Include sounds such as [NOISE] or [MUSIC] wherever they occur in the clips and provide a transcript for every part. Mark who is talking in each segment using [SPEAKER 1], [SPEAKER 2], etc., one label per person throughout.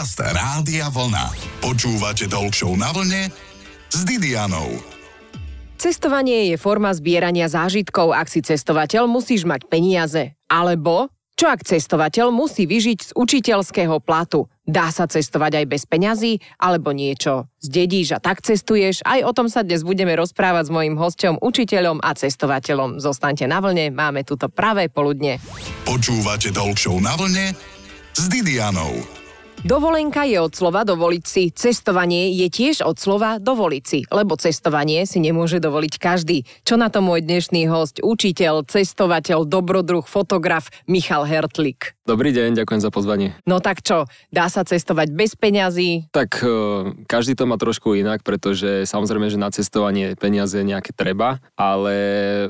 [SPEAKER 1] Podcast Rádia Vlna. Počúvate Talk na vlne s Didianou.
[SPEAKER 2] Cestovanie je forma zbierania zážitkov. Ak si cestovateľ, musíš mať peniaze. Alebo, čo ak cestovateľ musí vyžiť z učiteľského platu? Dá sa cestovať aj bez peňazí, alebo niečo zdedíš a tak cestuješ? Aj o tom sa dnes budeme rozprávať s mojim hosťom, učiteľom a cestovateľom. Zostaňte na vlne, máme tuto pravé poludne.
[SPEAKER 1] Počúvate Talk na vlne s Didianou.
[SPEAKER 2] Dovolenka je od slova dovoliť si, cestovanie je tiež od slova dovoliť si, lebo cestovanie si nemôže dovoliť každý. Čo na to môj dnešný host, učiteľ, cestovateľ, dobrodruh, fotograf Michal Hertlik.
[SPEAKER 3] Dobrý deň, ďakujem za pozvanie.
[SPEAKER 2] No tak čo, dá sa cestovať bez peňazí?
[SPEAKER 3] Tak e, každý to má trošku inak, pretože samozrejme, že na cestovanie peniaze nejaké treba, ale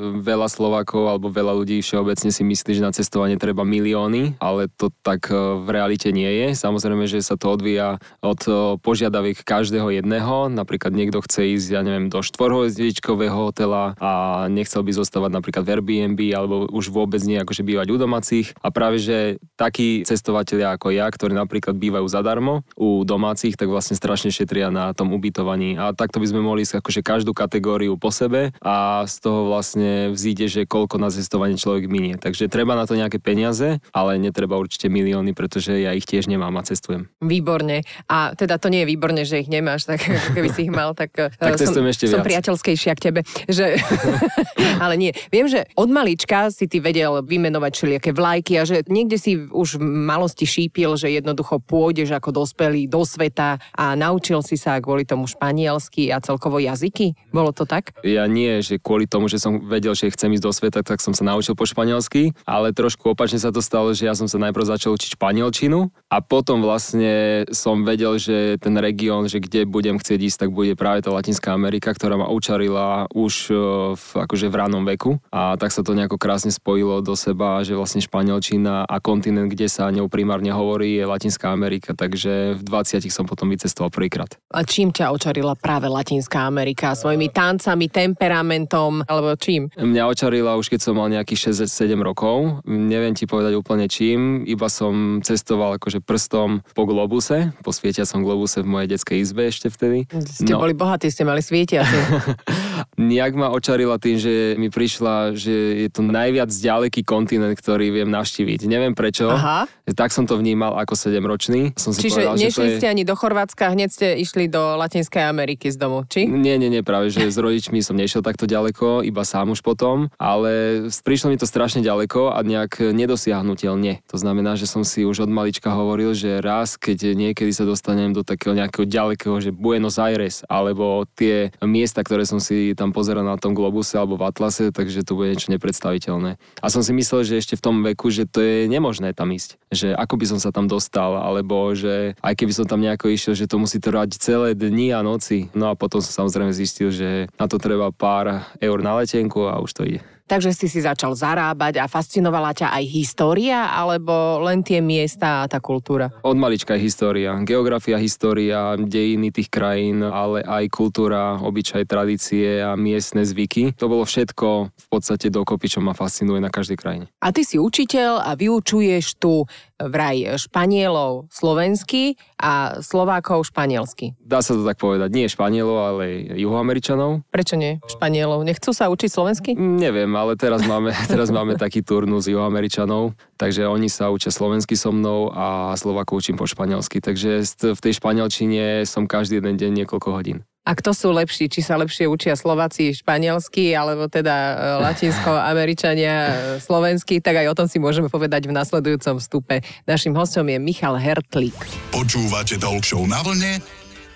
[SPEAKER 3] veľa Slovákov alebo veľa ľudí všeobecne si myslí, že na cestovanie treba milióny, ale to tak e, v realite nie je. Samozrejme, Samozrejme, že sa to odvíja od požiadaviek každého jedného. Napríklad niekto chce ísť, ja neviem, do štvorhozdičkového hotela a nechcel by zostávať napríklad v Airbnb alebo už vôbec nie akože bývať u domácich. A práve, že takí cestovatelia ako ja, ktorí napríklad bývajú zadarmo u domácich, tak vlastne strašne šetria na tom ubytovaní. A takto by sme mohli akože každú kategóriu po sebe a z toho vlastne vzíde, že koľko na cestovanie človek minie. Takže treba na to nejaké peniaze, ale netreba určite milióny, pretože ja ich tiež nemám a cestujem cestujem.
[SPEAKER 2] Výborne. A teda to nie je výborne, že ich nemáš, tak keby si ich mal, tak, [LAUGHS]
[SPEAKER 3] eh, tak som, ešte
[SPEAKER 2] som priateľskejšia k tebe. Že... [LAUGHS] Ale nie. Viem, že od malička si ty vedel vymenovať všelijaké vlajky a že niekde si už v malosti šípil, že jednoducho pôjdeš ako dospelý do sveta a naučil si sa kvôli tomu španielsky a celkovo jazyky. Bolo to tak?
[SPEAKER 3] Ja nie, že kvôli tomu, že som vedel, že chcem ísť do sveta, tak som sa naučil po španielsky, ale trošku opačne sa to stalo, že ja som sa najprv začal učiť španielčinu a potom vlastne som vedel, že ten región, že kde budem chcieť ísť, tak bude práve tá Latinská Amerika, ktorá ma učarila už e, v, akože v ránom veku. A tak sa to nejako krásne spojilo do seba, že vlastne Španielčina a kontinent, kde sa ňou primárne hovorí, je Latinská Amerika. Takže v 20 som potom vycestoval prvýkrát.
[SPEAKER 2] A čím ťa očarila práve Latinská Amerika? Svojimi tancami, temperamentom alebo čím?
[SPEAKER 3] Mňa očarila už keď som mal nejakých 6-7 rokov. Neviem ti povedať úplne čím, iba som cestoval akože prstom po globuse, po svietiacom globuse v mojej detskej izbe ešte vtedy.
[SPEAKER 2] Ste no. boli bohatí, ste mali svietiaci. [LAUGHS]
[SPEAKER 3] Nejak ma očarila tým, že mi prišla, že je to najviac ďaleký kontinent, ktorý viem navštíviť. Neviem prečo. Aha. Tak som to vnímal ako 7-ročný. Som
[SPEAKER 2] si Čiže
[SPEAKER 3] povedal,
[SPEAKER 2] nešli
[SPEAKER 3] že
[SPEAKER 2] ste je... ani do Chorvátska, hneď ste išli do Latinskej Ameriky z domu, či?
[SPEAKER 3] Nie, nie, nie, práve, že s rodičmi som nešiel takto ďaleko, iba sám už potom, ale prišlo mi to strašne ďaleko a nejak nedosiahnutelne. To znamená, že som si už od malička hovoril, že raz, keď niekedy sa dostanem do takého nejakého ďalekého, že Buenos Aires, alebo tie miesta, ktoré som si tam pozeral na tom globuse alebo v Atlase, takže to bude niečo nepredstaviteľné. A som si myslel, že ešte v tom veku, že to je nemožné tam ísť. Že ako by som sa tam dostal, alebo že aj keby som tam nejako išiel, že to musí trvať celé dni a noci. No a potom som samozrejme zistil, že na to treba pár eur na letenku a už to ide.
[SPEAKER 2] Takže si si začal zarábať a fascinovala ťa aj história, alebo len tie miesta a tá kultúra?
[SPEAKER 3] Od malička je história. Geografia, história, dejiny tých krajín, ale aj kultúra, obyčaj, tradície a miestne zvyky. To bolo všetko v podstate dokopy, čo ma fascinuje na každej krajine.
[SPEAKER 2] A ty si učiteľ a vyučuješ tu vraj Španielov slovensky a Slovákov španielsky.
[SPEAKER 3] Dá sa to tak povedať. Nie Španielov, ale juhoameričanov.
[SPEAKER 2] Prečo nie Španielov? Nechcú sa učiť slovensky?
[SPEAKER 3] Neviem, ale teraz máme, [LAUGHS] teraz máme taký turnus juhoameričanov, takže oni sa učia slovensky so mnou a Slovákov učím po španielsky, takže v tej španielčine som každý jeden deň niekoľko hodín.
[SPEAKER 2] A kto sú lepší? Či sa lepšie učia Slováci španielsky, alebo teda e, latinsko-američania e, slovensky, tak aj o tom si môžeme povedať v nasledujúcom vstupe. Našim hostom je Michal Hertlík.
[SPEAKER 1] Počúvate Talk na vlne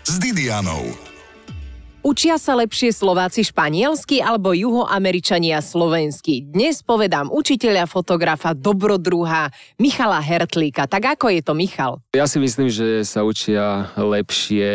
[SPEAKER 1] s Didianou.
[SPEAKER 2] Učia sa lepšie Slováci španielsky alebo juhoameričania slovensky? Dnes povedám učiteľa, fotografa, dobrodruha Michala Hertlíka. Tak ako je to, Michal?
[SPEAKER 3] Ja si myslím, že sa učia lepšie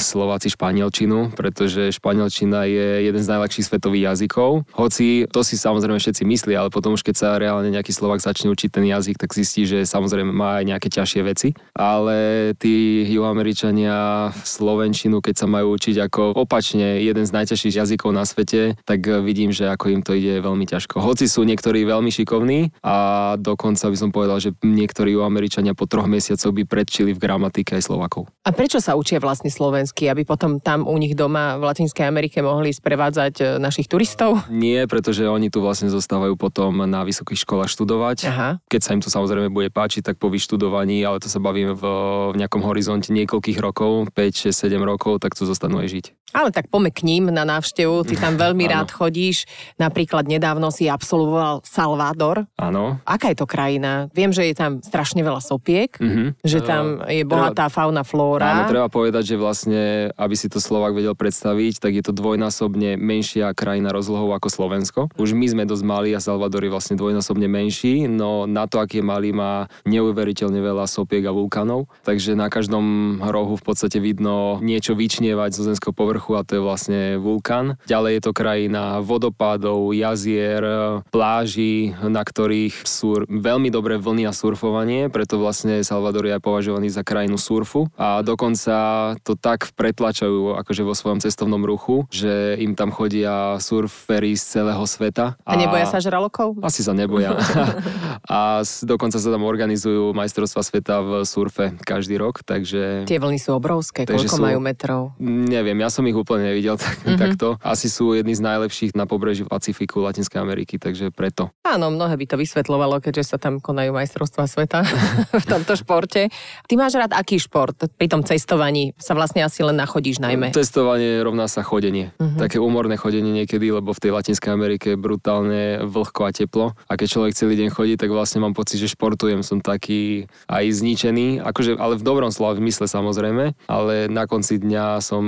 [SPEAKER 3] Slováci španielčinu, pretože španielčina je jeden z najľahších svetových jazykov. Hoci to si samozrejme všetci myslí, ale potom už keď sa reálne nejaký Slovak začne učiť ten jazyk, tak zistí, že samozrejme má aj nejaké ťažšie veci. Ale tí juhoameričania slovenčinu, keď sa majú učiť ako opač opačne jeden z najťažších jazykov na svete, tak vidím, že ako im to ide veľmi ťažko. Hoci sú niektorí veľmi šikovní a dokonca by som povedal, že niektorí u Američania po troch mesiacoch by predčili v gramatike aj Slovakov.
[SPEAKER 2] A prečo sa učia vlastne slovensky, aby potom tam u nich doma v Latinskej Amerike mohli sprevádzať e, našich turistov?
[SPEAKER 3] Nie, pretože oni tu vlastne zostávajú potom na vysokých školách študovať.
[SPEAKER 2] Aha.
[SPEAKER 3] Keď sa im to samozrejme bude páčiť, tak po vyštudovaní, ale to sa bavíme v, v nejakom horizonte niekoľkých rokov, 5, 6, 7 rokov, tak tu zostanú aj žiť.
[SPEAKER 2] Ale tak poďme k ním na návštevu, ty tam veľmi [LAUGHS] rád chodíš. Napríklad nedávno si absolvoval Salvador.
[SPEAKER 3] Áno.
[SPEAKER 2] Aká je to krajina? Viem, že je tam strašne veľa sopiek,
[SPEAKER 3] Mhm.
[SPEAKER 2] že tam je bohatá fauna, flóra.
[SPEAKER 3] Áno, treba povedať, že vlastne, aby si to Slovak vedel predstaviť, tak je to dvojnásobne menšia krajina rozlohou ako Slovensko. Už my sme dosť malí a Salvador je vlastne dvojnásobne menší, no na to, aký je malý, má neuveriteľne veľa sopiek a vulkanov. Takže na každom rohu v podstate vidno niečo vyčnievať zo zemského povrchu a to je vlastne vulkán. Ďalej je to krajina vodopádov, jazier, pláží, na ktorých sú veľmi dobré vlny a surfovanie, preto vlastne Salvador je považovaný za krajinu surfu a dokonca to tak pretlačajú akože vo svojom cestovnom ruchu, že im tam chodia surfery z celého sveta.
[SPEAKER 2] A neboja sa žralokov?
[SPEAKER 3] Asi sa neboja. [LAUGHS] a dokonca sa tam organizujú majstrovstva sveta v surfe každý rok, takže...
[SPEAKER 2] Tie vlny sú obrovské, koľko
[SPEAKER 3] sú-
[SPEAKER 2] majú metrov?
[SPEAKER 3] Neviem, ja som ich úplne nevidel [LAUGHS] tak,
[SPEAKER 2] Mhm.
[SPEAKER 3] mm-hmm. takto. Asi sú jedni z najlepších na pobreží Pacifiku, Latinskej Ameriky, takže preto.
[SPEAKER 2] Áno, mnohé by to vysvetľovalo, keďže sa tam konajú majstrovstvá sveta [LAUGHS] v tomto športe. Ty máš rád aký šport? Pri tom cestovaní sa vlastne asi len nachodíš najmä.
[SPEAKER 3] Cestovanie rovná sa chodenie.
[SPEAKER 2] Mhm.
[SPEAKER 3] Mm-hmm. Také úmorné chodenie niekedy, lebo v tej Latinskej Amerike je brutálne vlhko a teplo. A keď človek celý deň chodí, tak vlastne mám pocit, že športujem. Som taký aj zničený, akože, ale v dobrom slove mysle samozrejme, ale na konci dňa som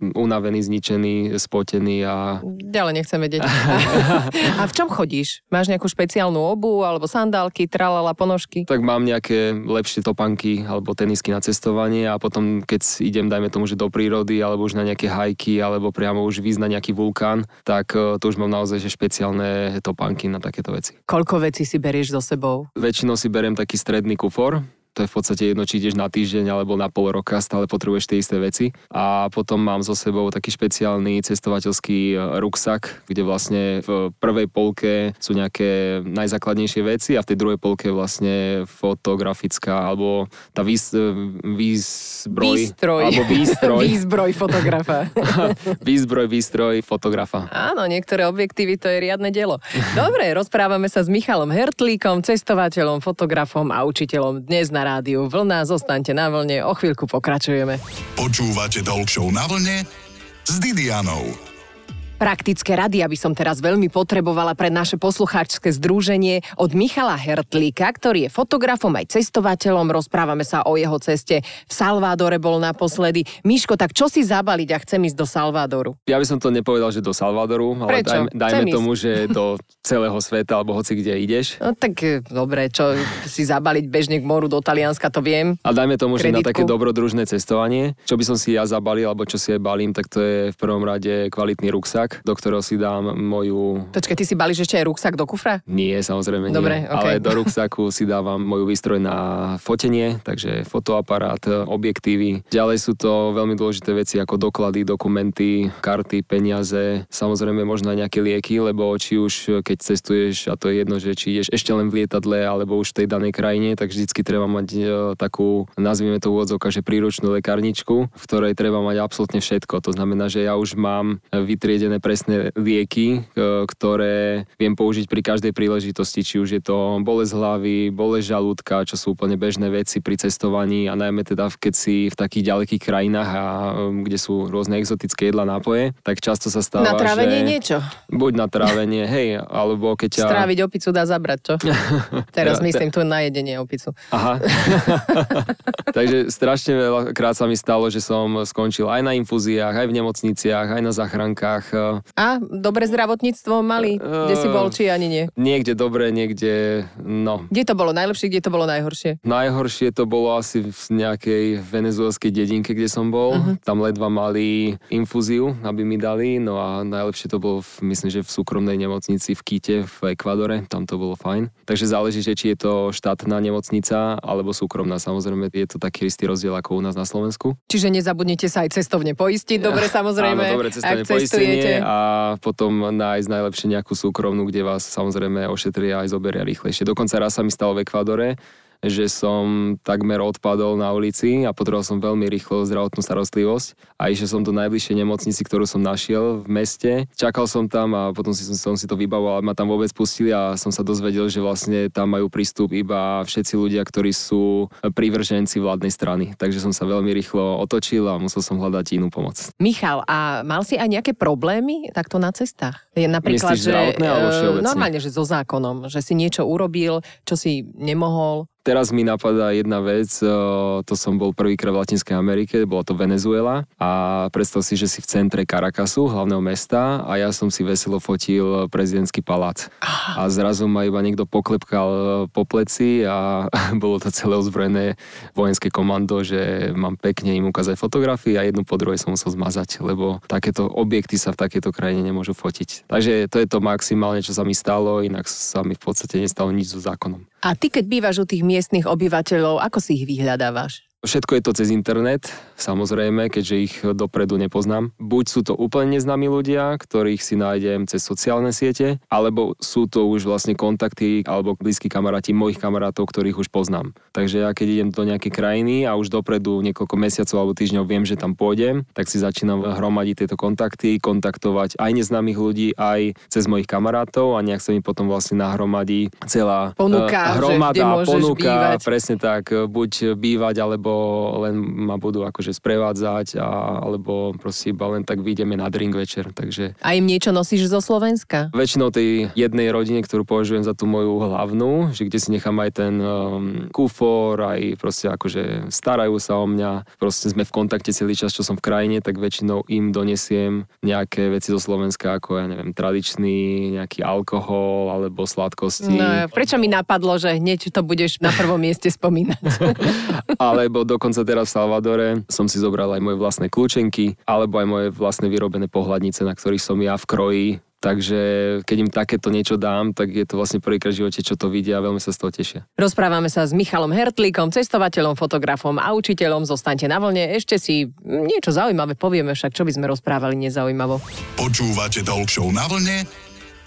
[SPEAKER 3] unavený, zničený, spotený a
[SPEAKER 2] Ďalej nechcem vedieť. [LAUGHS] A v čom chodíš? Máš nejakú špeciálnu obu, alebo sandálky, tralala, ponožky?
[SPEAKER 3] tak mám nejaké lepšie topanky alebo tenisky na cestovanie a potom keď idem, dajme tomu, že do prírody alebo už na nejaké hajky alebo priamo už výjsť na nejaký vulkán, tak eh, to už mám naozaj že špeciálne topanky na takéto veci.
[SPEAKER 2] Koľko vecí si berieš so sebou?
[SPEAKER 3] Väčšinou si beriem taký stredný kufor, to je v podstate jedno, či ideš na týždeň alebo na pol roka, stále potrebuješ tie isté veci. A potom mám so sebou taký špeciálny cestovateľský e, ruksak, kde vlastne v prvej polke sú nejaké najzákladnejšie veci a v tej druhej polke vlastne fotografická alebo tá výs, e, výzbroj.
[SPEAKER 2] Výstroj.
[SPEAKER 3] Alebo výstroj. [LAUGHS]
[SPEAKER 2] Výzbroj fotografa. [LAUGHS]
[SPEAKER 3] výzbroj, výstroj fotografa.
[SPEAKER 2] Áno, niektoré objektívy to je riadne dielo. Dobre, rozprávame sa s Michalom Hertlíkom, cestovateľom, fotografom a učiteľom dnes na rádiu Vlna. Zostaňte na vlne, o chvíľku pokračujeme.
[SPEAKER 1] Počúvate Talk na vlne s Didianou.
[SPEAKER 2] Praktické rady, aby som teraz veľmi potrebovala pre naše poslucháčske združenie od Michala Hertlíka, ktorý je fotografom aj cestovateľom. Rozprávame sa o jeho ceste. V Salvádore bol naposledy. Miško, tak čo si zabaliť a chcem ísť do Salvádoru?
[SPEAKER 3] Ja by som to nepovedal, že do Salvadoru, ale
[SPEAKER 2] Prečo?
[SPEAKER 3] dajme, dajme
[SPEAKER 2] ísť.
[SPEAKER 3] tomu, že do celého sveta alebo hoci kde ideš.
[SPEAKER 2] No tak e, dobre, čo si zabaliť bežne k moru do Talianska, to viem.
[SPEAKER 3] A dajme tomu, že na
[SPEAKER 2] Kreditku.
[SPEAKER 3] také dobrodružné cestovanie, čo by som si ja zabalil, alebo čo si aj balím, tak to je v prvom rade kvalitný ruksak, do ktorého si dám moju...
[SPEAKER 2] Počkaj, ty si balíš ešte aj ruksak do kufra?
[SPEAKER 3] Nie, samozrejme nie.
[SPEAKER 2] Dobre, okej.
[SPEAKER 3] Ale do ruksaku si dávam moju výstroj na fotenie, takže fotoaparát, objektívy. Ďalej sú to veľmi dôležité veci ako doklady, dokumenty, karty, peniaze, samozrejme možno aj nejaké lieky, lebo či už keď cestuješ, a to je jedno, že či ideš ešte len v lietadle alebo už v tej danej krajine, tak vždycky treba mať e, takú, nazvime to úvodzovka, že príručnú lekárničku, v ktorej treba mať absolútne všetko. To znamená, že ja už mám vytriedené presné lieky, e, ktoré viem použiť pri každej príležitosti, či už je to bolesť hlavy, bolesť žalúdka, čo sú úplne bežné veci pri cestovaní a najmä teda keď si v takých ďalekých krajinách a um, kde sú rôzne exotické jedla, nápoje, tak často sa stáva,
[SPEAKER 2] Na trávenie
[SPEAKER 3] že...
[SPEAKER 2] niečo.
[SPEAKER 3] Buď na trávenie, [LAUGHS] hej, alebo keď ťa...
[SPEAKER 2] Stráviť opicu dá zabrať, čo? [LAUGHS] Teraz
[SPEAKER 3] Ja- te-
[SPEAKER 2] myslím tu na jedenie opicu.
[SPEAKER 3] Aha. [LAUGHS] Takže strašne veľa krát sa mi stalo, že som skončil aj na infúziách, aj v nemocniciach, aj na záchrankách, e,
[SPEAKER 2] A dobre zdravotníctvo mali? Kde si bol, či ani nie?
[SPEAKER 3] Niekde dobre, niekde no.
[SPEAKER 2] Kde to bolo najlepšie, kde to bolo najhoršie?
[SPEAKER 3] Najhoršie to bolo asi v nejakej venezuelskej dedinke, kde som bol. Uh-huh. Tam ledva mali infúziu, aby mi dali, no a najlepšie to bolo, v, myslím, že v súkromnej nemocnici v Kite v Ekvadore, tam to bolo fajn. Takže záleží, že či je to štátna nemocnica alebo súkromná. Samozrejme, je to taký istý rozdiel ako u nás na Slovensku.
[SPEAKER 2] Čiže nezabudnite sa aj cestovne poistiť, dobre samozrejme,
[SPEAKER 3] Áno, dobre cestovne poistenie a potom nájsť najlepšie nejakú súkromnú, kde vás samozrejme ošetria aj zoberia rýchlejšie. Dokonca raz sa mi stalo v Ekvadore, že som takmer odpadol na ulici a potreboval som veľmi rýchlo zdravotnú starostlivosť a išiel som do najbližšej nemocnici, ktorú som našiel v meste. Čakal som tam a potom si som, som si to vybavoval, ma tam vôbec pustili a som sa dozvedel, že vlastne tam majú prístup iba všetci ľudia, ktorí sú prívrženci vládnej strany. Takže som sa veľmi rýchlo otočil a musel som hľadať inú pomoc.
[SPEAKER 2] Michal, a mal si aj nejaké problémy takto na cestách? Je napríklad,
[SPEAKER 3] Myslíš že
[SPEAKER 2] e, normálne, že so zákonom, že si niečo urobil, čo si nemohol?
[SPEAKER 3] Teraz mi napadá jedna vec, to som bol prvýkrát v Latinskej Amerike, bola to Venezuela a predstav si, že si v centre Caracasu, hlavného mesta a ja som si veselo fotil prezidentský palác. A zrazu ma iba niekto poklepkal po pleci a [LAUGHS] bolo to celé ozbrojené vojenské komando, že mám pekne im ukázať fotografie a jednu po druhej som musel zmazať, lebo takéto objekty sa v takejto krajine nemôžu fotiť. Takže to je to maximálne, čo sa mi stalo, inak sa mi v podstate nestalo nič so zákonom.
[SPEAKER 2] A ty, keď bývaš u tých miestnych obyvateľov, ako si ich vyhľadávaš?
[SPEAKER 3] Všetko je to cez internet, samozrejme, keďže ich dopredu nepoznám. Buď sú to úplne neznámi ľudia, ktorých si nájdem cez sociálne siete, alebo sú to už vlastne kontakty alebo blízki kamaráti mojich kamarátov, ktorých už poznám. Takže ja keď idem do nejakej krajiny a už dopredu niekoľko mesiacov alebo týždňov viem, že tam pôjdem, tak si začínam hromadiť tieto kontakty, kontaktovať aj neznámych ľudí, aj cez mojich kamarátov a nejak sa mi potom vlastne nahromadí celá
[SPEAKER 2] ponuka,
[SPEAKER 3] hromada, ponuka, presne tak, buď bývať alebo len ma budú akože sprevádzať a, alebo proste iba len tak vyjdeme na drink večer. Takže...
[SPEAKER 2] A im niečo nosíš zo Slovenska?
[SPEAKER 3] Väčšinou tej jednej rodine, ktorú považujem za tú moju hlavnú, že kde si nechám aj ten um, kufor, aj proste akože starajú sa o mňa, proste sme v kontakte celý čas, čo som v krajine, tak väčšinou im donesiem nejaké veci zo Slovenska, ako ja neviem, tradičný nejaký alkohol alebo sladkosti.
[SPEAKER 2] No, prečo mi napadlo, že hneď to budeš na prvom mieste spomínať? [LAUGHS] [LAUGHS]
[SPEAKER 3] alebo dokonca teraz v Salvadore som si zobral aj moje vlastné kľúčenky, alebo aj moje vlastné vyrobené pohľadnice, na ktorých som ja v kroji Takže keď im takéto niečo dám, tak je to vlastne prvýkrát v živote, čo to vidia a veľmi sa z toho tešia.
[SPEAKER 2] Rozprávame sa s Michalom Hertlíkom, cestovateľom, fotografom a učiteľom. Zostaňte na vlne, ešte si niečo zaujímavé povieme, však čo by sme rozprávali nezaujímavo.
[SPEAKER 1] Počúvate Talk na vlne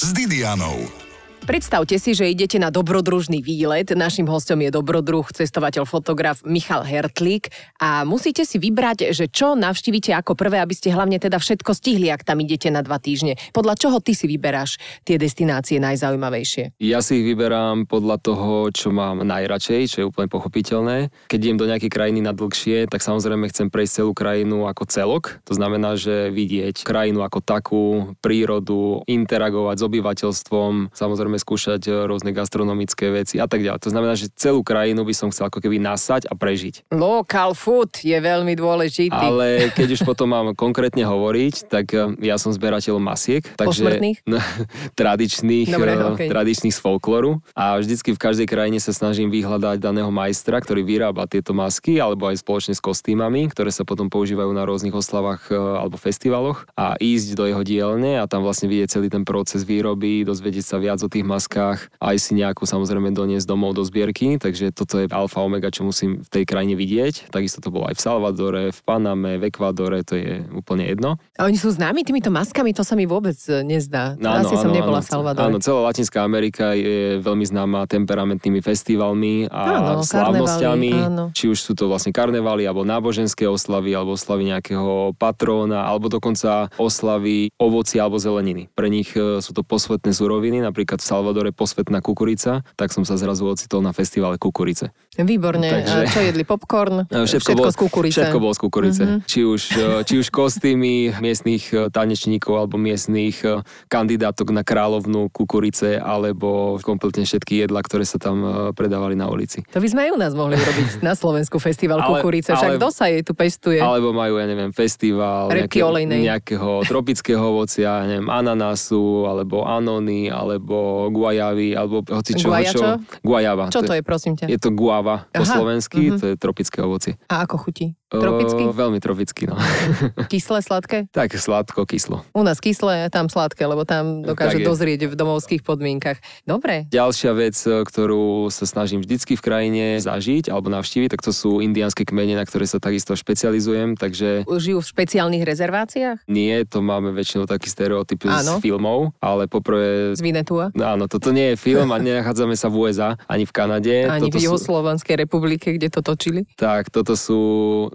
[SPEAKER 1] s Didianou.
[SPEAKER 2] Predstavte si, že idete na dobrodružný výlet. Našim hostom je dobrodruh, cestovateľ, fotograf Michal Hertlík a musíte si vybrať, že čo navštívite ako prvé, aby ste hlavne teda všetko stihli, ak tam idete na dva týždne. Podľa čoho ty si vyberáš tie destinácie najzaujímavejšie?
[SPEAKER 3] Ja si ich vyberám podľa toho, čo mám najradšej, čo je úplne pochopiteľné. Keď idem do nejakej krajiny na dlhšie, tak samozrejme chcem prejsť celú krajinu ako celok. To znamená, že vidieť krajinu ako takú, prírodu, interagovať s obyvateľstvom, samozrejme budeme skúšať e, rôzne gastronomické veci a tak ďalej. To znamená, že celú krajinu by som chcel ako keby nasať a prežiť.
[SPEAKER 2] Local food je veľmi dôležitý.
[SPEAKER 3] Ale keď už potom mám konkrétne hovoriť, tak e, ja som zberateľom masiek. Takže, [LAUGHS] tradičných, Dobre, e, okay. tradičných z folkloru. A vždycky v každej krajine sa snažím vyhľadať daného majstra, ktorý vyrába tieto masky, alebo aj spoločne s kostýmami, ktoré sa potom používajú na rôznych oslavách alebo festivaloch a ísť do jeho dielne a tam vlastne vidieť celý ten proces výroby, dozvedieť sa viac o tých maskách, aj si nejakú samozrejme doniesť domov do zbierky, takže toto je alfa omega, čo musím v tej krajine vidieť. Takisto to bolo aj v Salvadore, v Paname, v Ekvádore, to je úplne jedno.
[SPEAKER 2] A oni sú známi týmito maskami, to sa mi vôbec e, nezdá. Áno, Asi áno, som nebola áno, v Salvadore.
[SPEAKER 3] Áno, celá Latinská Amerika je veľmi známa temperamentnými festivalmi a áno, slávnosťami. Áno. Či už sú to vlastne karnevály, alebo náboženské oslavy, alebo oslavy nejakého patróna, alebo dokonca oslavy ovoci alebo zeleniny. Pre nich e, sú to posvetné suroviny, napríklad v Salvadore posvetná kukurica, tak som sa zrazu ocitol na festivale kukurice.
[SPEAKER 2] Výborne. Takže... A čo jedli? Popcorn? [LAUGHS]
[SPEAKER 3] Všetko, všetko bol, z kukurice. Všetko bolo z kukurice. Mm-hmm. Či, už, či už kostýmy miestných tanečníkov alebo miestných kandidátok na kráľovnú kukurice alebo kompletne všetky jedla, ktoré sa tam predávali na ulici.
[SPEAKER 2] To by sme aj u nás mohli robiť [LAUGHS] na Slovensku festival ale, kukurice, však ale, kto sa jej tu pestuje?
[SPEAKER 3] Alebo majú, ja neviem, festival nejaké, nejakého tropického ovocia, ja neviem, ananásu, alebo anony, alebo guajavy, alebo hoci čo.
[SPEAKER 2] Guaja čo?
[SPEAKER 3] Guajava.
[SPEAKER 2] Čo to je, prosím ťa?
[SPEAKER 3] Je to guava po Aha, slovensky, uh-huh. to je tropické ovocie.
[SPEAKER 2] A ako chutí? Tropicky?
[SPEAKER 3] O, veľmi tropicky, no. [LAUGHS]
[SPEAKER 2] Kyslé, sladké?
[SPEAKER 3] Tak, sladko, kyslo.
[SPEAKER 2] U nás kyslé, tam sladké, lebo tam dokáže dozrieť v domovských podmienkach. Dobre.
[SPEAKER 3] Ďalšia vec, e, ktorú sa snažím vždycky v krajine zažiť alebo navštíviť, tak to sú indiánske kmene, na ktoré sa takisto špecializujem, takže...
[SPEAKER 2] Žijú v špeciálnych rezerváciách?
[SPEAKER 3] Nie, to máme väčšinou taký stereotyp z filmov, ale poprvé...
[SPEAKER 2] Z Vinetua?
[SPEAKER 3] Áno, toto nie je film a nenachádzame sa v USA, ani v Kanade.
[SPEAKER 2] Ani
[SPEAKER 3] toto
[SPEAKER 2] v Juhoslovanskej sú... republike, kde to točili?
[SPEAKER 3] Tak, toto sú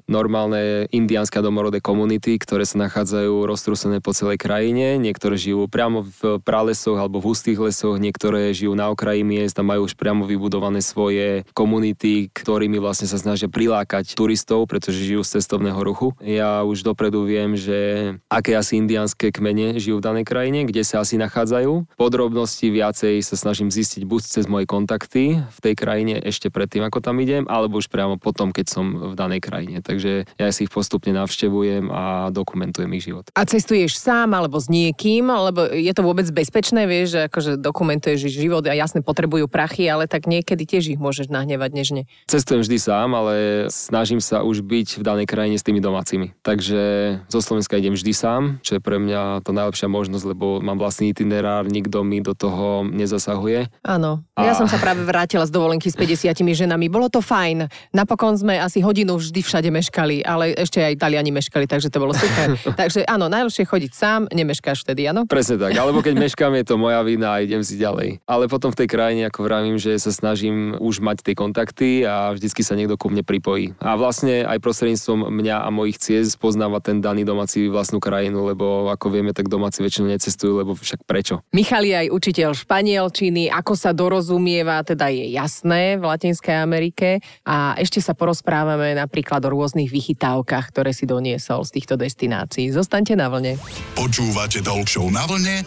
[SPEAKER 3] normálne indiánske domorodé komunity, ktoré sa nachádzajú roztrúsené po celej krajine. Niektoré žijú priamo v pralesoch alebo v hustých lesoch, niektoré žijú na okraji miest a majú už priamo vybudované svoje komunity, ktorými vlastne sa snažia prilákať turistov, pretože žijú z cestovného ruchu. Ja už dopredu viem, že aké asi indiánske kmene žijú v danej krajine, kde sa asi nachádzajú. Podrobnosti viacej sa snažím zistiť buď cez moje kontakty v tej krajine ešte predtým, ako tam idem, alebo už priamo potom, keď som v danej krajine takže ja si ich postupne navštevujem a dokumentujem ich život.
[SPEAKER 2] A cestuješ sám alebo s niekým, alebo je to vôbec bezpečné, vieš, že akože dokumentuješ život a jasne potrebujú prachy, ale tak niekedy tiež ich môžeš nahnevať nežne.
[SPEAKER 3] Cestujem vždy sám, ale snažím sa už byť v danej krajine s tými domácimi. Takže zo Slovenska idem vždy sám, čo je pre mňa to najlepšia možnosť, lebo mám vlastný itinerár, nikto mi do toho nezasahuje.
[SPEAKER 2] Áno, a... ja som sa práve vrátila z dovolenky s 50 ženami, bolo to fajn. Napokon sme asi hodinu vždy všade meškali, ale ešte aj Taliani meškali, takže to bolo super. [LAUGHS] takže áno, najlepšie chodiť sám, nemeškáš vtedy, áno?
[SPEAKER 3] Presne tak, alebo keď [LAUGHS] meškám, je to moja vina a idem si ďalej. Ale potom v tej krajine, ako vravím, že sa snažím už mať tie kontakty a vždycky sa niekto ku mne pripojí. A vlastne aj prostredníctvom mňa a mojich ciest poznáva ten daný domáci vlastnú krajinu, lebo ako vieme, tak domáci väčšinou necestujú, lebo však prečo?
[SPEAKER 2] Michal je aj učiteľ španielčiny, ako sa dorozumieva, teda je jasné v Latinskej Amerike a ešte sa porozprávame napríklad o rôznych rôznych vychytávkach, ktoré si doniesol z týchto destinácií. Zostaňte na vlne.
[SPEAKER 1] Počúvate Talk na vlne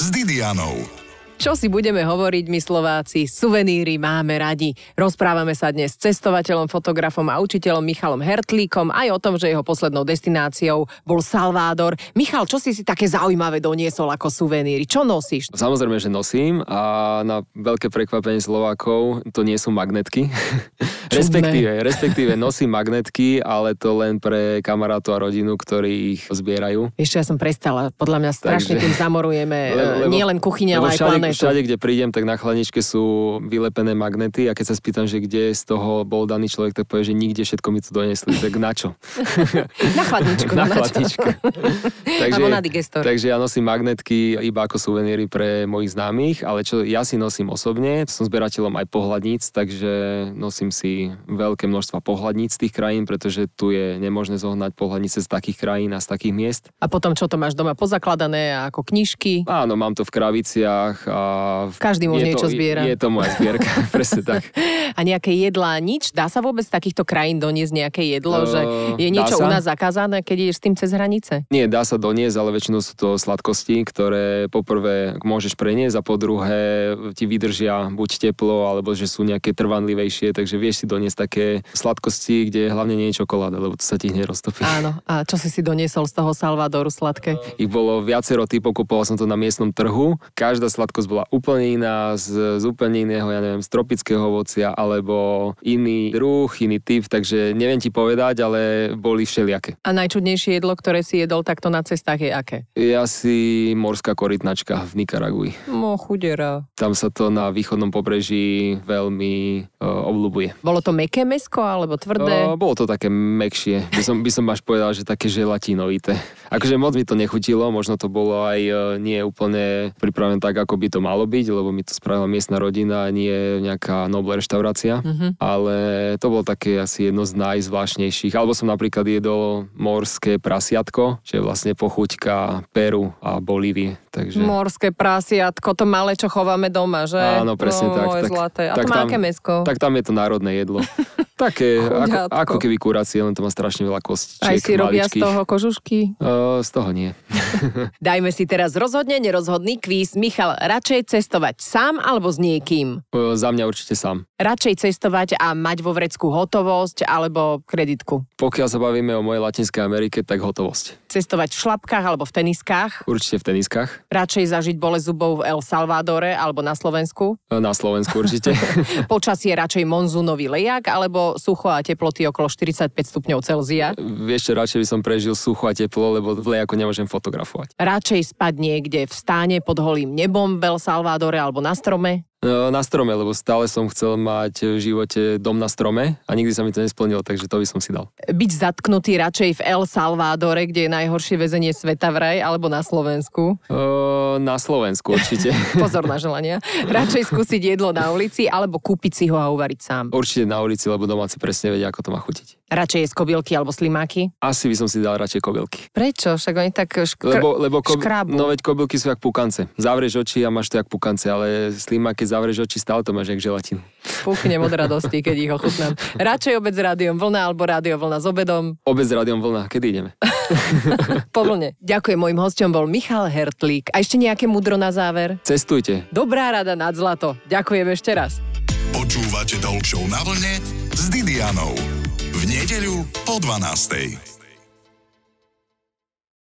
[SPEAKER 1] s Didianou.
[SPEAKER 2] Čo si budeme hovoriť, my Slováci? Suveníry máme radi. Rozprávame sa dnes s cestovateľom, fotografom a učiteľom Michalom Hertlíkom aj o tom, že jeho poslednou destináciou bol Salvádor. Michal, čo si si také zaujímavé doniesol ako suveníry? Čo nosíš?
[SPEAKER 3] Samozrejme, že nosím a na veľké prekvapenie Slovákov to nie sú magnetky. [LAUGHS] respektíve, respektíve nosím magnetky, ale to len pre kamarátov a rodinu, ktorí ich zbierajú.
[SPEAKER 2] Ešte ja som prestala. Podľa mňa strašne Takže... tým zamorujeme lebo, nie len kuchyne, ale aj všade,
[SPEAKER 3] planétu. Všade, kde prídem, tak na chladničke sú vylepené magnety a keď sa spýtam, že kde z toho bol daný človek, tak povie, že nikde všetko mi to donesli. Tak na čo? [LAUGHS]
[SPEAKER 2] na chladničku.
[SPEAKER 3] na, na chladničku. [LAUGHS]
[SPEAKER 2] takže, na digestor.
[SPEAKER 3] takže ja nosím magnetky iba ako suveníry pre mojich známych, ale čo ja si nosím osobne, som zberateľom aj pohľadníc, takže nosím si veľké množstva pohľadníc tých krajín, pretože tu je nemožné zohnať pohľadnice z takých krajín a z takých miest.
[SPEAKER 2] A potom čo to máš doma pozakladané ako knižky?
[SPEAKER 3] Áno, mám to v kraviciach a
[SPEAKER 2] Každý môže niečo zbiera.
[SPEAKER 3] Je, je to moja zbierka, [LAUGHS] presne tak.
[SPEAKER 2] A nejaké jedlá, nič? Dá sa vôbec z takýchto krajín doniesť nejaké jedlo? Uh, že je niečo u nás zakázané, keď ideš s tým cez hranice?
[SPEAKER 3] Nie, dá sa doniesť, ale väčšinou sú to sladkosti, ktoré poprvé môžeš preniesť a po druhé ti vydržia buď teplo, alebo že sú nejaké trvanlivejšie, takže vieš si doniesť také sladkosti, kde hlavne nie je čokoláda, lebo to sa ti hneď roztopí.
[SPEAKER 2] Áno, a čo si si doniesol z toho Salvadoru sladké?
[SPEAKER 3] Ich bolo viacero typov, kupoval som to na miestnom trhu. Každá sladkosť bola úplne iná, z, z úplne iného, ja neviem, z tropického ovocia, alebo iný druh, iný typ, takže neviem ti povedať, ale boli všelijaké.
[SPEAKER 2] A najčudnejšie jedlo, ktoré si jedol takto na cestách je aké?
[SPEAKER 3] Je asi morská korytnačka v Nikaragui.
[SPEAKER 2] No, chudera.
[SPEAKER 3] Tam sa to na východnom pobreží veľmi uh, obľúbuje.
[SPEAKER 2] Bol Bolo to meké mesko alebo tvrdé?
[SPEAKER 3] O, bolo to také mekšie. By som, by som až povedal, že také želatinovité. Akože moc mi to nechutilo, možno to bolo aj e, nie úplne pripravené tak, ako by to malo byť, lebo mi to spravila miestna rodina, nie nejaká noble reštaurácia. Mm-hmm. Ale to bolo také asi jedno z najzvláštnejších. Alebo som napríklad jedol morské prasiatko, čo je vlastne pochuťka Peru a Bolívie. Takže...
[SPEAKER 2] Morské prasiatko, to malé, čo chováme doma, že?
[SPEAKER 3] Áno, presne
[SPEAKER 2] no,
[SPEAKER 3] tak.
[SPEAKER 2] tak, zlaté. A tak to má tam, aké mesko?
[SPEAKER 3] Tak tam je to národné jedlo. [LAUGHS] Také, ako, ako keby kuracie, len to má strašne veľa kostičiek.
[SPEAKER 2] Aj si robia z toho kožušky?
[SPEAKER 3] Uh, z toho nie. [LAUGHS] [LAUGHS]
[SPEAKER 2] Dajme si teraz rozhodne nerozhodný kvíz. Michal, radšej cestovať sám alebo s niekým?
[SPEAKER 3] Uh, za mňa určite sám.
[SPEAKER 2] Radšej cestovať a mať vo vrecku hotovosť alebo kreditku?
[SPEAKER 3] Pokiaľ sa bavíme o mojej Latinskej Amerike, tak hotovosť.
[SPEAKER 2] Cestovať v šlapkách alebo v teniskách?
[SPEAKER 3] Určite v teniskách.
[SPEAKER 2] Radšej zažiť bolesť zubov v El Salvadore alebo na Slovensku?
[SPEAKER 3] Na Slovensku určite. [LAUGHS]
[SPEAKER 2] Počasie radšej monzúnový lejak alebo sucho a teploty okolo 45 stupňov Celzia.
[SPEAKER 3] Vieš čo, radšej by som prežil sucho a teplo, lebo v lejaku nemôžem fotografovať.
[SPEAKER 2] Radšej spať niekde v stáne pod holým nebom v El Salvadore alebo na strome?
[SPEAKER 3] No, na strome, lebo stále som chcel mať v živote dom na strome a nikdy sa mi to nesplnilo, takže to by som si dal.
[SPEAKER 2] Byť zatknutý radšej v El Salvadore, kde je najhoršie väzenie sveta vraj, alebo na Slovensku?
[SPEAKER 3] Uh, na Slovensku určite. [LAUGHS]
[SPEAKER 2] Pozor na želania. Radšej skúsiť jedlo na ulici, alebo kúpiť si ho a uvariť sám?
[SPEAKER 3] Určite na ulici, lebo domáci presne vedia, ako to má chutiť.
[SPEAKER 2] Radšej jesť kobylky alebo slimáky?
[SPEAKER 3] Asi by som si dal radšej kobylky.
[SPEAKER 2] Prečo? Však oni tak škr-
[SPEAKER 3] lebo, lebo kob-
[SPEAKER 2] škrabu.
[SPEAKER 3] No veď kobylky sú jak pukance. Zavrieš oči a máš to jak pukance, ale slimáky zavrieš oči, stále to máš jak želatinu.
[SPEAKER 2] Púchnem od radosti, keď ich ochutnám. [LAUGHS] Radšej obed s rádiom vlna alebo rádio vlna s obedom?
[SPEAKER 3] Obed s rádiom vlna. Kedy ideme? [LAUGHS]
[SPEAKER 2] po vlne. Ďakujem, môjim hostom bol Michal Hertlík. A ešte nejaké mudro na záver?
[SPEAKER 3] Cestujte.
[SPEAKER 2] Dobrá rada nad zlato. Ďakujem ešte raz.
[SPEAKER 1] Počúvate Show na vlne s Didianou. V nedeľu po 12.